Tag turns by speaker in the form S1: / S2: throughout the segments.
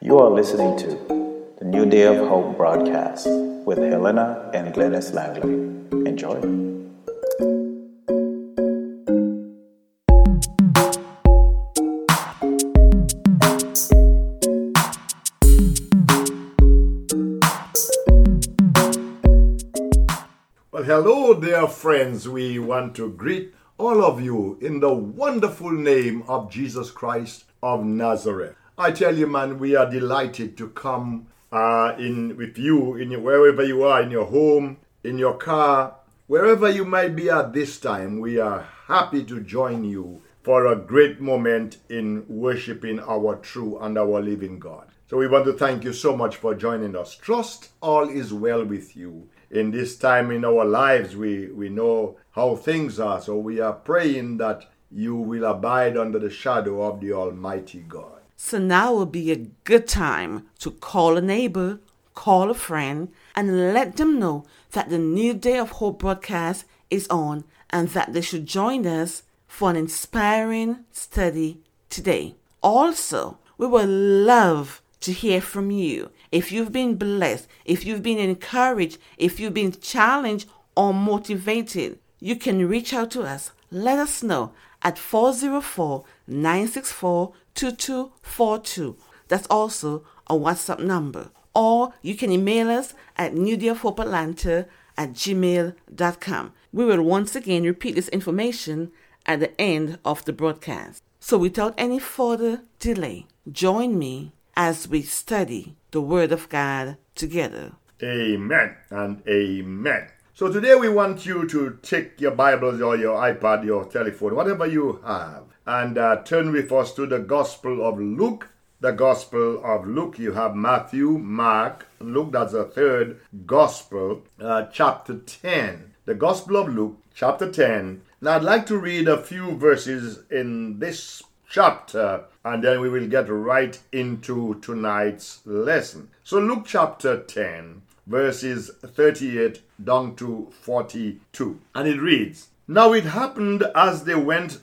S1: You are listening to the New Day of Hope broadcast with Helena and Glennis Langley. Enjoy.
S2: Well, hello, dear friends. We want to greet all of you in the wonderful name of Jesus Christ of Nazareth. I tell you, man, we are delighted to come uh, in with you in your, wherever you are, in your home, in your car, wherever you might be at this time. We are happy to join you for a great moment in worshiping our true and our living God. So we want to thank you so much for joining us. Trust all is well with you. In this time in our lives, we, we know how things are. So we are praying that you will abide under the shadow of the Almighty God.
S3: So now will be a good time to call a neighbor, call a friend, and let them know that the New Day of Hope broadcast is on and that they should join us for an inspiring study today. Also, we would love to hear from you. If you've been blessed, if you've been encouraged, if you've been challenged or motivated, you can reach out to us. Let us know at 404 964 2242. That's also a WhatsApp number. Or you can email us at newdayofhopeatlanta at gmail.com. We will once again repeat this information at the end of the broadcast. So without any further delay, join me as we study the Word of God together.
S2: Amen and amen. So today we want you to take your Bibles or your iPad, your telephone, whatever you have, and uh, turn with us to the Gospel of Luke. The Gospel of Luke. You have Matthew, Mark, Luke. That's the third Gospel, uh, chapter 10. The Gospel of Luke, chapter 10. Now I'd like to read a few verses in this chapter and then we will get right into tonight's lesson. So, Luke chapter 10, verses 38 down to 42. And it reads Now it happened as they went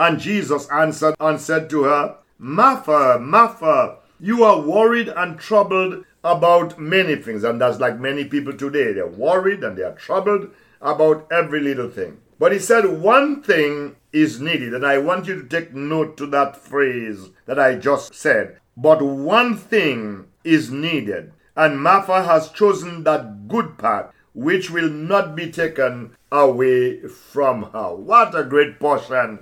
S2: And Jesus answered and said to her, Martha, Martha, you are worried and troubled about many things. And that's like many people today. They're worried and they are troubled about every little thing. But he said one thing is needed, and I want you to take note to that phrase that I just said. But one thing is needed, and Martha has chosen that good part which will not be taken away from her. What a great portion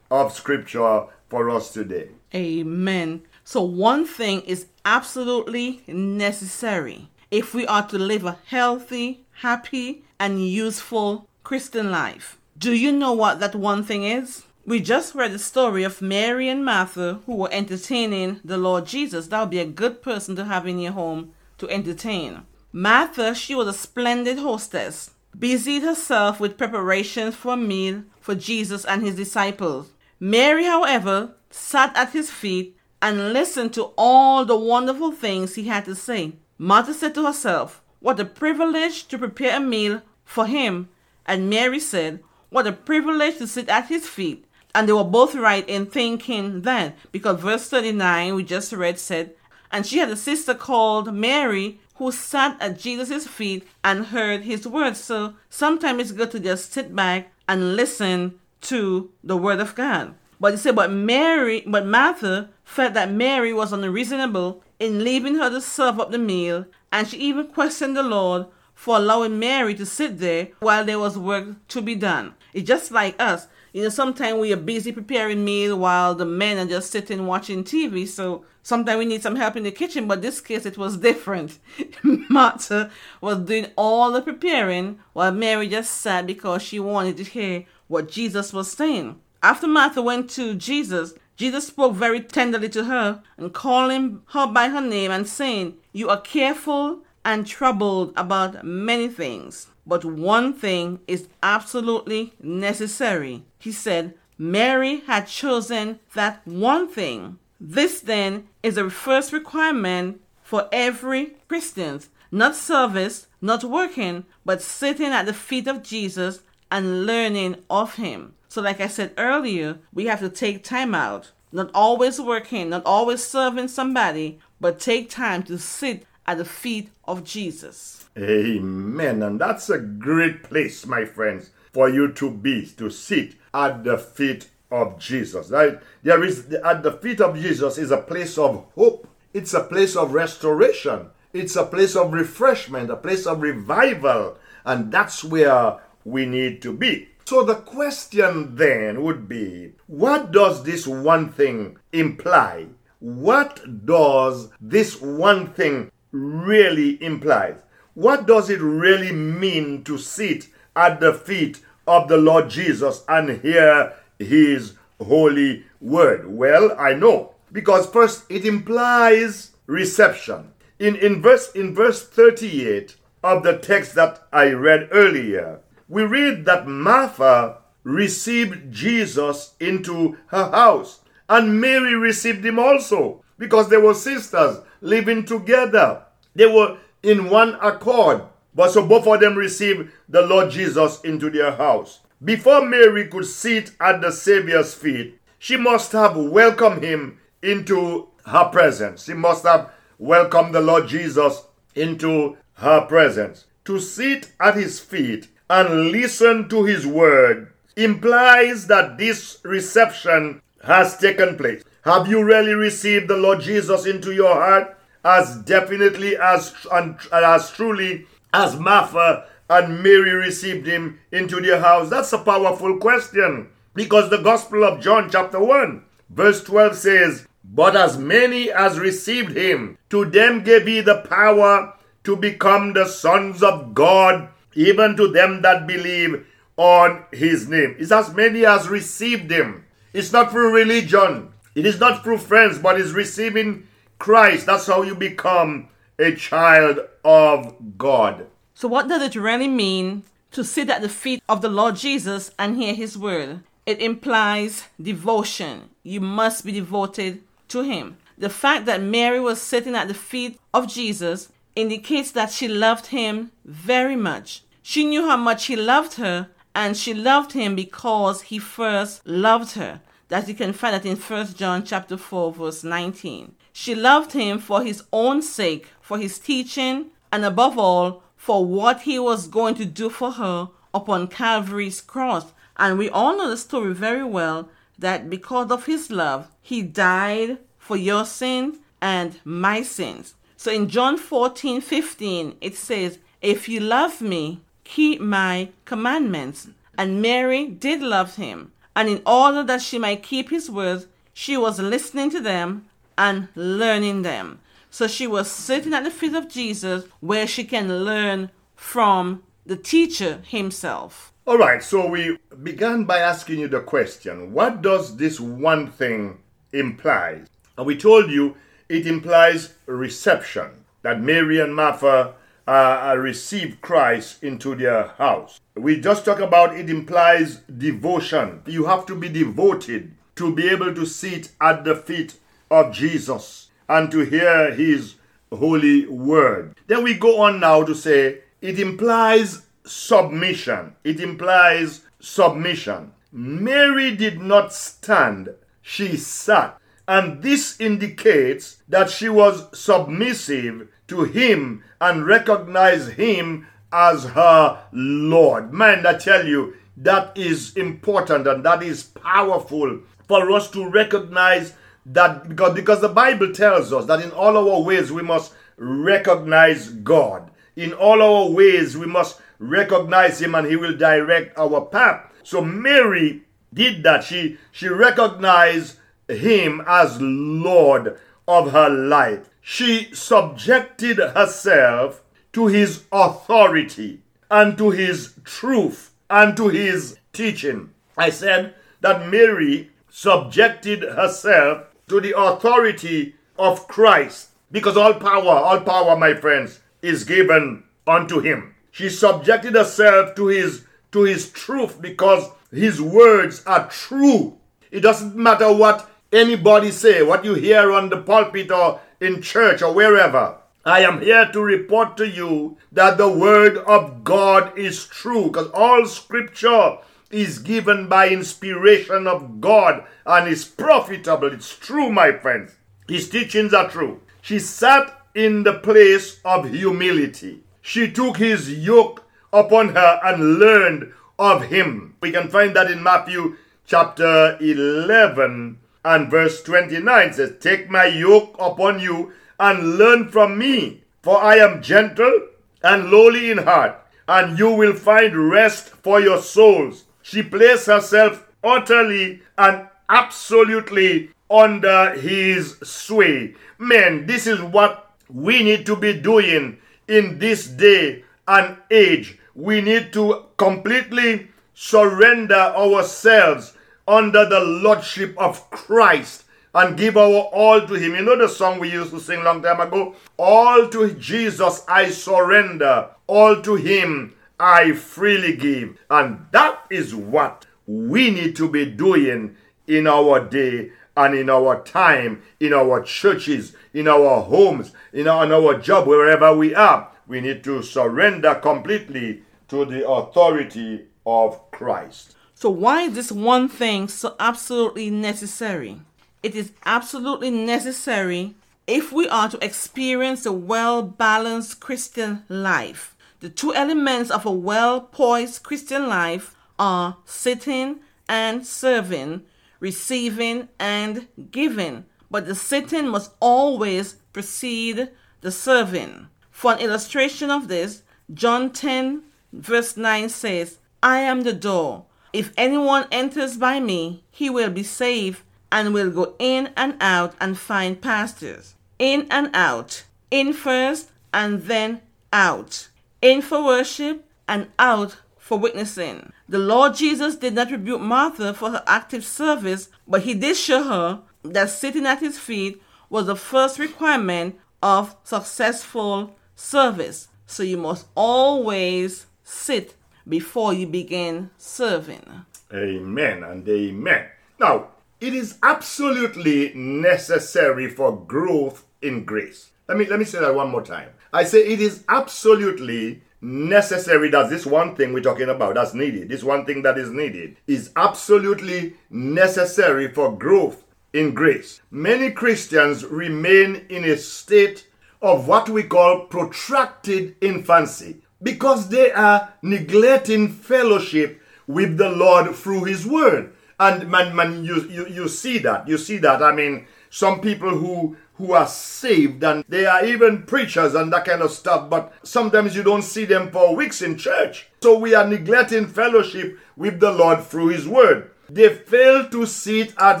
S2: of scripture for us today.
S3: Amen. So, one thing is absolutely necessary if we are to live a healthy, happy, and useful Christian life. Do you know what that one thing is? We just read the story of Mary and Martha who were entertaining the Lord Jesus. That would be a good person to have in your home to entertain. Martha, she was a splendid hostess, busied herself with preparations for a meal for Jesus and his disciples. Mary, however, sat at his feet and listened to all the wonderful things he had to say. Martha said to herself, What a privilege to prepare a meal for him. And Mary said, what a privilege to sit at his feet. And they were both right in thinking then, because verse 39 we just read said, And she had a sister called Mary who sat at Jesus' feet and heard his words. So sometimes it's good to just sit back and listen to the word of God. But he said, but Mary, but Martha felt that Mary was unreasonable in leaving her to serve up the meal, and she even questioned the Lord for allowing Mary to sit there while there was work to be done. It's just like us. You know, sometimes we are busy preparing meal while the men are just sitting watching TV. So sometimes we need some help in the kitchen, but this case it was different. Martha was doing all the preparing while Mary just sat because she wanted to hear what Jesus was saying. After Martha went to Jesus, Jesus spoke very tenderly to her and calling her by her name and saying, You are careful and troubled about many things, but one thing is absolutely necessary. He said, Mary had chosen that one thing. This then is a first requirement for every Christian. Not service, not working, but sitting at the feet of Jesus and learning of him. So, like I said earlier, we have to take time out. Not always working, not always serving somebody, but take time to sit at the feet of Jesus.
S2: Amen. And that's a great place, my friends, for you to be, to sit at the feet of Jesus. Right? There is at the feet of Jesus is a place of hope. It's a place of restoration. It's a place of refreshment, a place of revival. And that's where we need to be. So the question then would be what does this one thing imply? What does this one thing really imply? What does it really mean to sit at the feet of the Lord Jesus and hear his holy word? Well, I know because first it implies reception. In, in verse in verse 38 of the text that I read earlier, we read that Martha received Jesus into her house, and Mary received him also because they were sisters living together. They were in one accord. But so both of them received the Lord Jesus into their house. Before Mary could sit at the Savior's feet, she must have welcomed him into her presence. She must have welcomed the Lord Jesus into her presence. To sit at his feet and listen to his word implies that this reception has taken place. Have you really received the Lord Jesus into your heart? As definitely as and as truly as Martha and Mary received him into their house? That's a powerful question because the Gospel of John, chapter 1, verse 12 says, But as many as received him, to them gave he the power to become the sons of God even to them that believe on his name. It's as many as received him. It's not through religion, it is not through friends, but it's receiving Christ. That's how you become a child of God.
S3: So, what does it really mean to sit at the feet of the Lord Jesus and hear his word? It implies devotion. You must be devoted to him. The fact that Mary was sitting at the feet of Jesus indicates that she loved him very much. She knew how much he loved her, and she loved him because he first loved her. That you can find that in 1 John chapter 4, verse 19. She loved him for his own sake, for his teaching, and above all, for what he was going to do for her upon Calvary's cross. And we all know the story very well that because of his love, he died for your sin and my sins. So in John 14 15, it says, If you love me, keep my commandments. And Mary did love him. And in order that she might keep his words, she was listening to them and learning them. So she was sitting at the feet of Jesus where she can learn from the teacher himself.
S2: All right, so we began by asking you the question what does this one thing imply? And we told you it implies reception, that Mary and Martha uh, receive Christ into their house. We just talk about it implies devotion. You have to be devoted to be able to sit at the feet of Jesus and to hear his holy word. Then we go on now to say it implies submission. It implies submission. Mary did not stand, she sat. And this indicates that she was submissive to him and recognized him as her Lord. Man, I tell you, that is important and that is powerful for us to recognize that because, because the Bible tells us that in all our ways we must recognize God. In all our ways we must recognize him and he will direct our path. So Mary did that. She she recognized him as Lord of her life she subjected herself to his authority and to his truth and to his teaching. I said that Mary subjected herself to the authority of Christ Because all power, all power, my friends, is given unto him. She subjected herself to his to his truth because his words are true. It doesn't matter what anybody say, what you hear on the pulpit or in church or wherever. I am here to report to you that the word of God is true because all scripture is given by inspiration of God and is profitable. It's true, my friends. His teachings are true. She sat in the place of humility. She took his yoke upon her and learned of him. We can find that in Matthew chapter 11 and verse 29 says, Take my yoke upon you and learn from me, for I am gentle and lowly in heart, and you will find rest for your souls. She placed herself utterly and absolutely under his sway. Men, this is what we need to be doing in this day and age. We need to completely surrender ourselves under the lordship of Christ and give our all to him. You know the song we used to sing long time ago? All to Jesus I surrender, all to him I freely give. And that is what we need to be doing in our day and in our time, in our churches, in our homes, in our, in our job, wherever we are. We need to surrender completely to the authority of Christ.
S3: So, why is this one thing so absolutely necessary? It is absolutely necessary if we are to experience a well balanced Christian life. The two elements of a well poised Christian life are sitting and serving, receiving and giving. But the sitting must always precede the serving. For an illustration of this, John 10, verse 9 says, I am the door. If anyone enters by me, he will be saved and will go in and out and find pastures. In and out. In first and then out. In for worship and out for witnessing. The Lord Jesus did not rebuke Martha for her active service, but he did show her that sitting at his feet was the first requirement of successful service. So you must always sit before you begin serving.
S2: Amen and amen. Now, it is absolutely necessary for growth in grace. Let me let me say that one more time. I say it is absolutely necessary that this one thing we're talking about that's needed, this one thing that is needed, is absolutely necessary for growth in grace. Many Christians remain in a state of what we call protracted infancy because they are neglecting fellowship with the Lord through His Word. And man, man, you, you, you see that. You see that. I mean, some people who who are saved and they are even preachers and that kind of stuff, but sometimes you don't see them for weeks in church. So we are neglecting fellowship with the Lord through His Word. They fail to sit at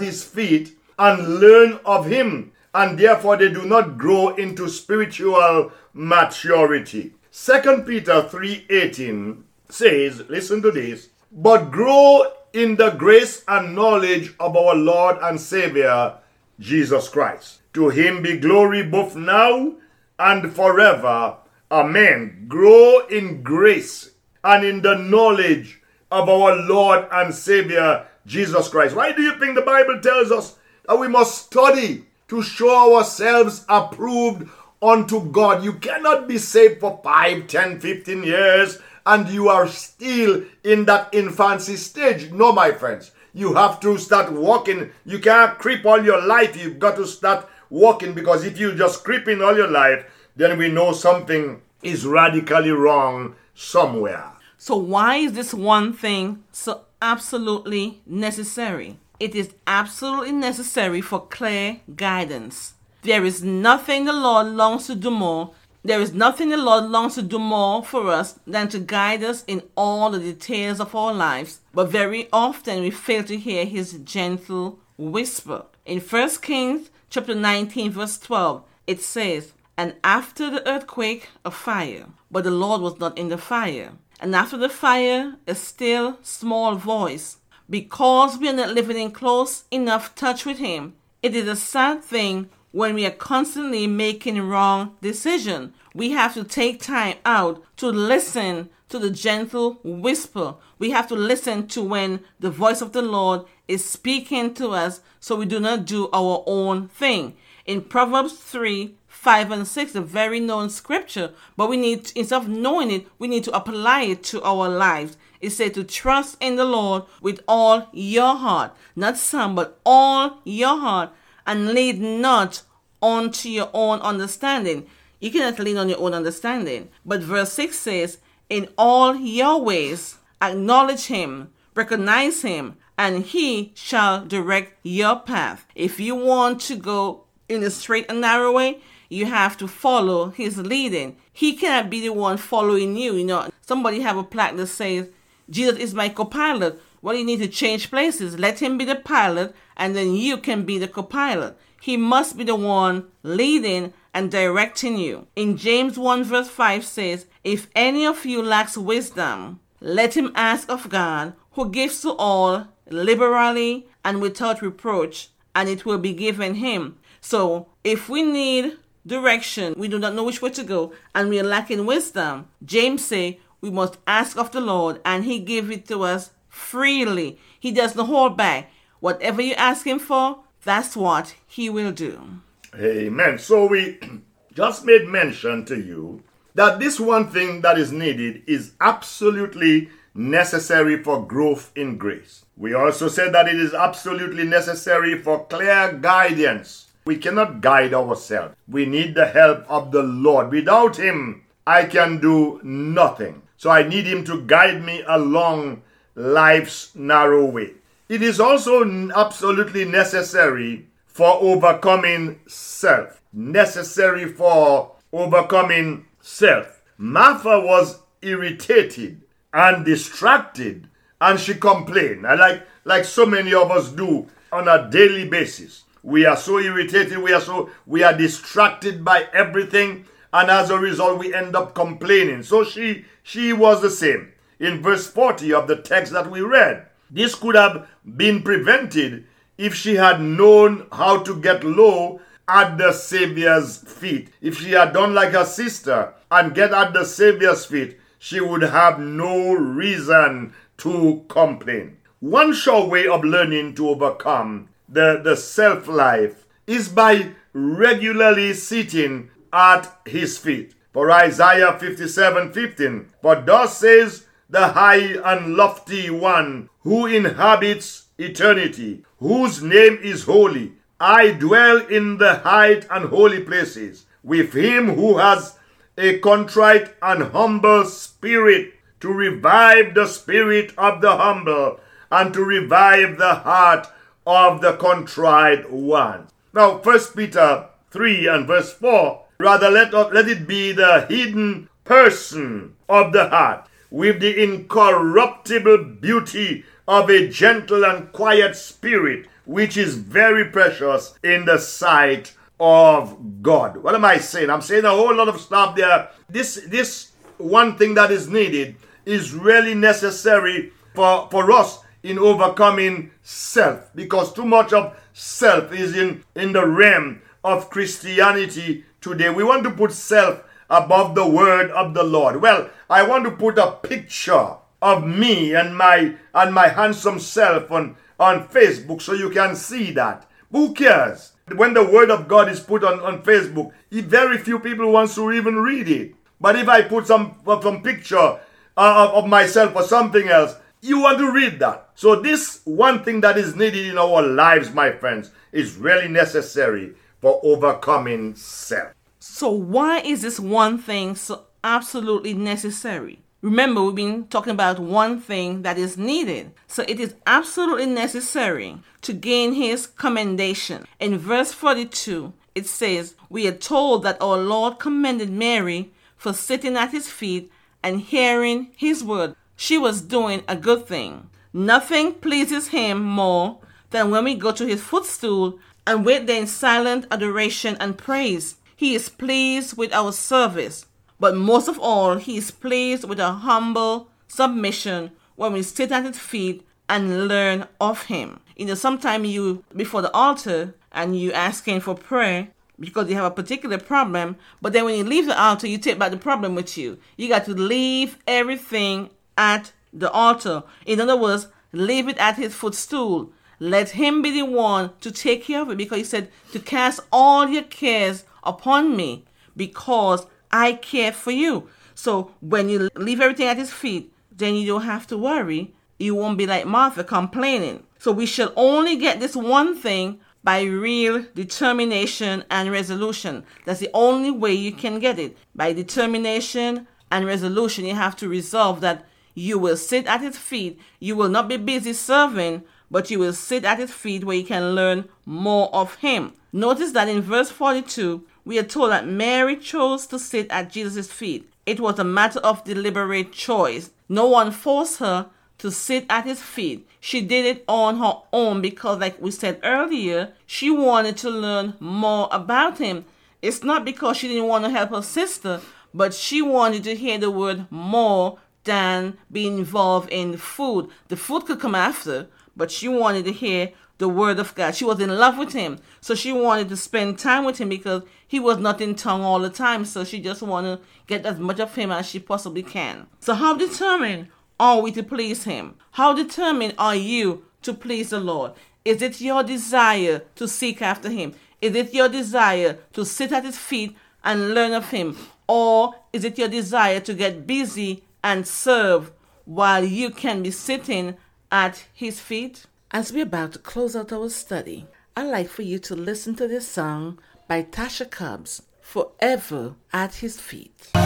S2: His feet and learn of Him, and therefore they do not grow into spiritual maturity. 2 Peter 3:18 says, listen to this, but grow in the grace and knowledge of our Lord and Savior Jesus Christ. To him be glory both now and forever. Amen. Grow in grace and in the knowledge of our Lord and Savior Jesus Christ. Why do you think the Bible tells us that we must study to show ourselves approved unto God. You cannot be saved for 5, 10, 15 years and you are still in that infancy stage. No, my friends. You have to start walking. You can't creep all your life. You've got to start walking because if you just creeping all your life, then we know something is radically wrong somewhere.
S3: So, why is this one thing so absolutely necessary? It is absolutely necessary for clear guidance. There is nothing the Lord longs to do more. There is nothing the Lord longs to do more for us than to guide us in all the details of our lives. But very often we fail to hear his gentle whisper. In 1 Kings chapter 19 verse 12, it says, And after the earthquake, a fire. But the Lord was not in the fire. And after the fire, a still small voice. Because we are not living in close enough touch with him, it is a sad thing when we are constantly making wrong decisions. We have to take time out to listen to the gentle whisper. We have to listen to when the voice of the Lord is speaking to us so we do not do our own thing. In Proverbs 3 5 and 6, a very known scripture, but we need, instead of knowing it, we need to apply it to our lives. It said to trust in the Lord with all your heart, not some, but all your heart, and lead not onto your own understanding. You cannot lean on your own understanding. But verse 6 says, In all your ways, acknowledge him, recognize him, and he shall direct your path. If you want to go in a straight and narrow way, you have to follow his leading. He cannot be the one following you. You know, somebody have a plaque that says, Jesus is my co-pilot. Well, you need to change places. Let him be the pilot, and then you can be the co-pilot. He must be the one leading and directing you. In James 1 verse 5 says, If any of you lacks wisdom, let him ask of God, who gives to all liberally and without reproach, and it will be given him. So, if we need direction, we do not know which way to go, and we are lacking wisdom, James say we must ask of the Lord, and He give it to us freely. He does not hold back. Whatever you ask Him for, that's what He will do.
S2: Amen. So we just made mention to you that this one thing that is needed is absolutely necessary for growth in grace. We also said that it is absolutely necessary for clear guidance. We cannot guide ourselves. We need the help of the Lord. Without Him, I can do nothing. So I need Him to guide me along life's narrow way. It is also absolutely necessary for overcoming self. Necessary for overcoming self. Martha was irritated and distracted and she complained. And like like so many of us do on a daily basis. We are so irritated, we are so we are distracted by everything and as a result we end up complaining. So she she was the same. In verse 40 of the text that we read, this could have been prevented if she had known how to get low at the Savior's feet. If she had done like her sister and get at the Savior's feet, she would have no reason to complain. One sure way of learning to overcome the, the self life is by regularly sitting at his feet. For Isaiah 57 15, for thus says the high and lofty one who inhabits eternity, whose name is holy. I dwell in the height and holy places with him who has a contrite and humble spirit to revive the spirit of the humble and to revive the heart of the contrite one. Now, First Peter 3 and verse 4 rather let, let it be the hidden person of the heart with the incorruptible beauty of a gentle and quiet spirit, which is very precious in the sight of God. What am I saying? I'm saying a whole lot of stuff there. This this one thing that is needed is really necessary for, for us in overcoming self because too much of self is in, in the realm of Christianity today. We want to put self above the word of the Lord. Well, I want to put a picture of me and my and my handsome self on, on Facebook so you can see that. Who cares? When the word of God is put on, on Facebook, very few people wants to even read it. But if I put some some picture uh, of myself or something else, you want to read that. So this one thing that is needed in our lives, my friends, is really necessary for overcoming self.
S3: So why is this one thing so absolutely necessary? Remember, we've been talking about one thing that is needed. So it is absolutely necessary to gain his commendation. In verse 42, it says, We are told that our Lord commended Mary for sitting at his feet and hearing his word. She was doing a good thing. Nothing pleases him more than when we go to his footstool and wait there in silent adoration and praise. He is pleased with our service, but most of all, he is pleased with our humble submission when we sit at his feet and learn of him. You know, sometimes you before the altar and you asking for prayer, because you have a particular problem, but then when you leave the altar, you take back the problem with you. You got to leave everything at the altar. In other words, leave it at his footstool. Let him be the one to take care of it because he said to cast all your cares upon me because I care for you. So when you leave everything at his feet, then you don't have to worry. You won't be like Martha complaining. So we shall only get this one thing by real determination and resolution. That's the only way you can get it. By determination and resolution, you have to resolve that you will sit at his feet. You will not be busy serving, but you will sit at his feet where you can learn more of him. Notice that in verse 42, we are told that Mary chose to sit at Jesus' feet. It was a matter of deliberate choice. No one forced her to sit at his feet. She did it on her own because, like we said earlier, she wanted to learn more about him. It's not because she didn't want to help her sister, but she wanted to hear the word more than be involved in food. The food could come after, but she wanted to hear the word of God. She was in love with him. So she wanted to spend time with him because he was not in tongue all the time. So she just wanted to get as much of him as she possibly can. So how determined are we to please him? How determined are you to please the Lord? Is it your desire to seek after him? Is it your desire to sit at his feet and learn of him? Or is it your desire to get busy and serve while you can be sitting at his feet? As we're about to close out our study, I'd like for you to listen to this song by Tasha Cobbs, Forever at His Feet. Oh.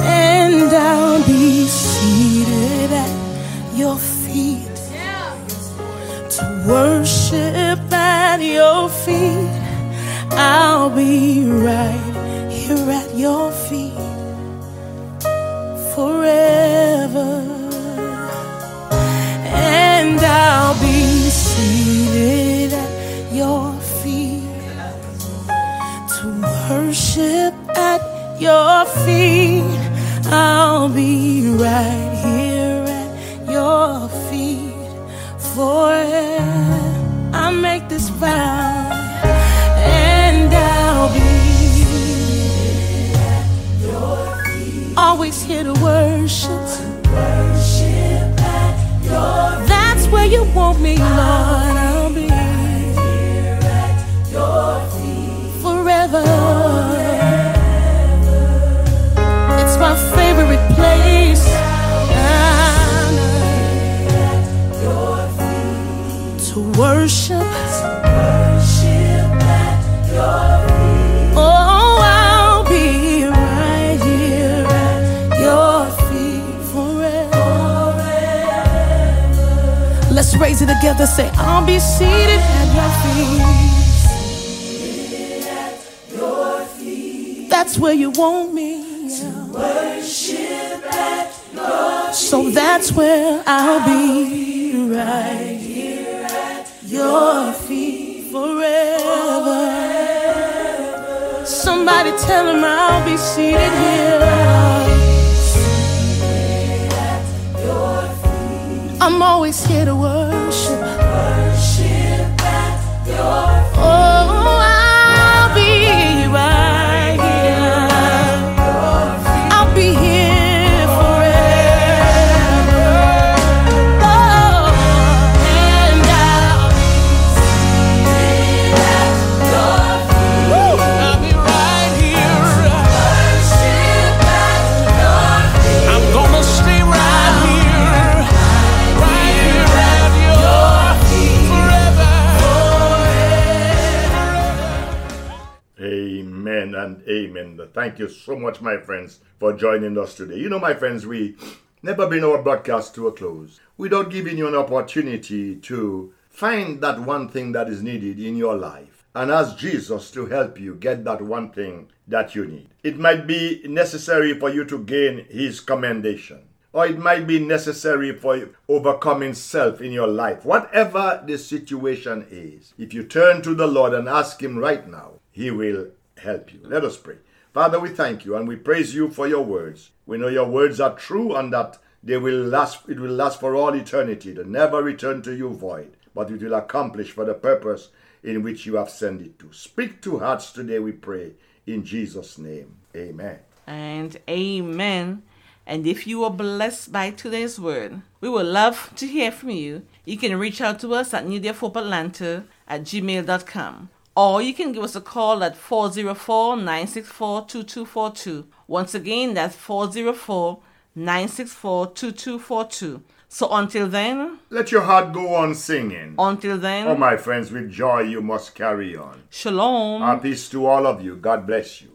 S4: And I'll be seated at your feet to worship at your feet. I'll be right at your feet forever. And I'll be seated at your feet to worship at your feet. I'll be right here at your feet forever. I make this vow, always here to worship. That's where you want me, Lord. Let's raise it together. Say, I'll be seated at your feet. That's where you want me. So that's where I'll be right here at your feet forever. Somebody tell him I'll be seated here. I'm always here to worship. Oh,
S2: Amen. Thank you so much, my friends, for joining us today. You know, my friends, we never bring our broadcast to a close without giving you an opportunity to find that one thing that is needed in your life and ask Jesus to help you get that one thing that you need. It might be necessary for you to gain His commendation. Or it might be necessary for overcoming self in your life. Whatever the situation is, if you turn to the Lord and ask Him right now, He will help you. Let us pray. Father, we thank you and we praise you for your words. We know your words are true and that they will last it will last for all eternity, to never return to you void, but it will accomplish for the purpose in which you have sent it to. Speak to hearts today, we pray, in Jesus' name. Amen.
S3: And amen. And if you were blessed by today's word, we would love to hear from you. You can reach out to us at New of Hope Atlanta at gmail.com. Or you can give us a call at 404 964 2242. Once again, that's 404 964 2242. So until then,
S2: Let your heart go on singing.
S3: until then,
S2: Oh, my friends, with joy you must carry on.
S3: shalom.
S2: Our peace to all of you. God bless you.